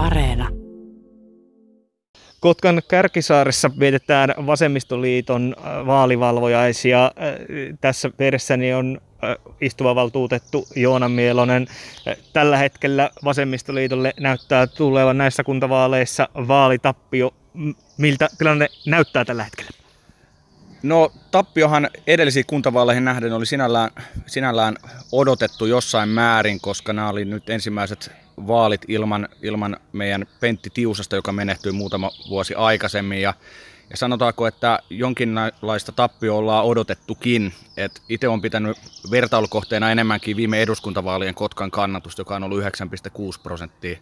Areena. Kotkan Kärkisaaressa vietetään Vasemmistoliiton äh, vaalivalvojaisia. Äh, tässä vieressäni on äh, istuva valtuutettu Joona Mielonen. Tällä hetkellä Vasemmistoliitolle näyttää tulevan näissä kuntavaaleissa vaalitappio. Miltä tilanne näyttää tällä hetkellä? No tappiohan edellisiin kuntavaaleihin nähden oli sinällään, sinällään odotettu jossain määrin, koska nämä oli nyt ensimmäiset vaalit ilman, ilman meidän Pentti Tiusasta, joka menehtyi muutama vuosi aikaisemmin. Ja, ja sanotaanko, että jonkinlaista tappio ollaan odotettukin. Et itse on pitänyt vertailukohteena enemmänkin viime eduskuntavaalien Kotkan kannatusta, joka on ollut 9,6 prosenttia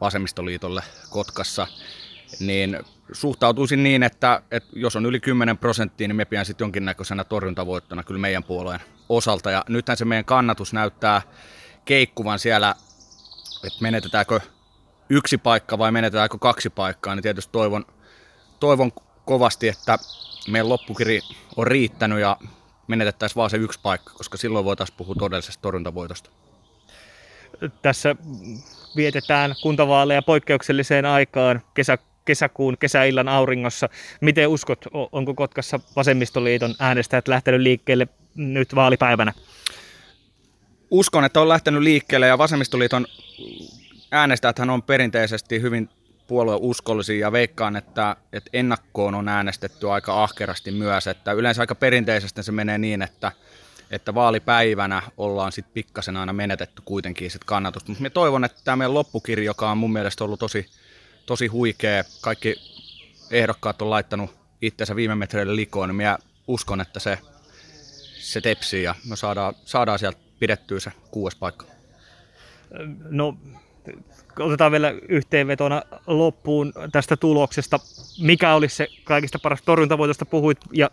vasemmistoliitolle Kotkassa. Niin suhtautuisin niin, että, että jos on yli 10 prosenttia, niin me pidän sitten jonkinnäköisenä torjuntavoittona kyllä meidän puolueen osalta. Ja nythän se meidän kannatus näyttää keikkuvan siellä että menetetäänkö yksi paikka vai menetetäänkö kaksi paikkaa, niin tietysti toivon, toivon kovasti, että meidän loppukiri on riittänyt ja menetettäisiin vaan se yksi paikka, koska silloin voitaisiin puhua todellisesta torjuntavoitosta. Tässä vietetään kuntavaaleja poikkeukselliseen aikaan kesä, kesäkuun kesäillan auringossa. Miten uskot, onko Kotkassa vasemmistoliiton äänestäjät lähtenyt liikkeelle nyt vaalipäivänä? Uskon, että on lähtenyt liikkeelle ja vasemmistoliiton äänestäjäthän on perinteisesti hyvin puolueuskollisia ja veikkaan, että, että ennakkoon on äänestetty aika ahkerasti myös. Että yleensä aika perinteisesti se menee niin, että, että vaalipäivänä ollaan sitten pikkasen aina menetetty kuitenkin sit kannatusta. Mutta toivon, että tämä meidän loppukirja, joka on mun mielestä ollut tosi, tosi huikea, kaikki ehdokkaat on laittanut itsensä viime metreille likoon, niin minä uskon, että se, se tepsii ja me saadaan, saadaan sieltä pidettyä se kuudes paikka. No, otetaan vielä yhteenvetona loppuun tästä tuloksesta. Mikä olisi se kaikista paras torjuntavoitosta puhuit ja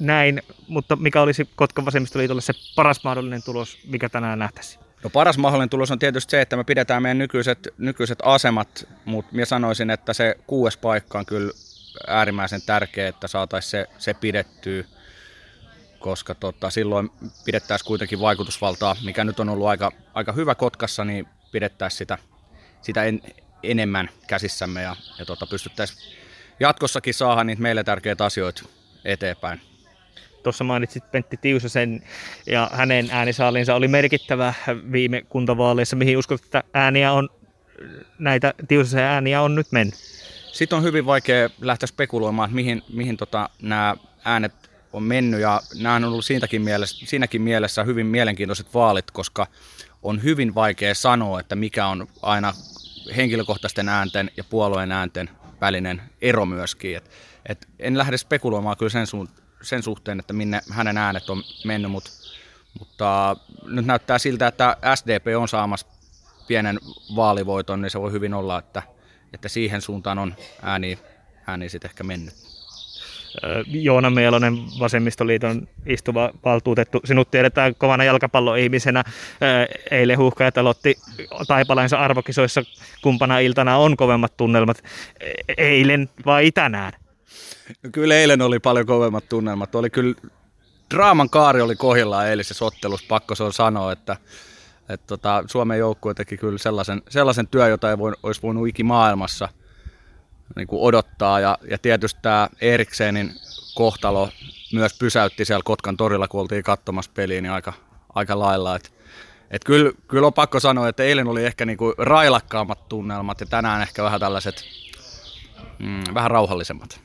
näin, mutta mikä olisi Kotkan vasemmistoliitolle se paras mahdollinen tulos, mikä tänään nähtäisi? No paras mahdollinen tulos on tietysti se, että me pidetään meidän nykyiset, nykyiset asemat, mutta minä sanoisin, että se kuudes paikka on kyllä äärimmäisen tärkeä, että saataisiin se, se pidettyä koska tota, silloin pidettäisiin kuitenkin vaikutusvaltaa, mikä nyt on ollut aika, aika hyvä Kotkassa, niin pidettäisiin sitä, sitä en, enemmän käsissämme ja, ja tota, pystyttäisiin jatkossakin saada niitä meille tärkeitä asioita eteenpäin. Tuossa mainitsit Pentti Tiusasen ja hänen äänisaalinsa oli merkittävä viime kuntavaaleissa. Mihin uskot, että ääniä on, näitä Tiusasen ääniä on nyt mennyt? Sitten on hyvin vaikea lähteä spekuloimaan, että mihin, mihin tota, nämä äänet on mennyt ja nämä on ollut siinäkin mielessä, siinäkin mielessä hyvin mielenkiintoiset vaalit, koska on hyvin vaikea sanoa, että mikä on aina henkilökohtaisten äänten ja puolueen äänten välinen ero myöskin. Et, et en lähde spekuloimaan kyllä sen, su- sen suhteen, että minne hänen äänet on mennyt, mut, mutta nyt näyttää siltä, että SDP on saamassa pienen vaalivoiton, niin se voi hyvin olla, että, että siihen suuntaan on ääni, ääni sitten ehkä mennyt. Joona Meelonen, Vasemmistoliiton istuva valtuutettu. Sinut tiedetään kovana jalkapalloihmisenä. Eilen huuhkajat aloitti taipaleensa arvokisoissa. Kumpana iltana on kovemmat tunnelmat? Eilen vai tänään? No kyllä eilen oli paljon kovemmat tunnelmat. Oli kyllä, draaman kaari oli kohdillaan eilisessä ottelussa, pakko se on sanoa, että että tota, Suomen joukkue teki kyllä sellaisen, sellaisen työ, jota ei voi, olisi voinut ikimaailmassa – niin kuin odottaa. Ja, ja tietysti tämä Eriksenin kohtalo myös pysäytti siellä Kotkan torilla, kun oltiin katsomassa peliä, niin aika, aika lailla. Et, et kyllä, kyllä on pakko sanoa, että eilen oli ehkä niin kuin railakkaammat tunnelmat ja tänään ehkä vähän tällaiset mm, vähän rauhallisemmat.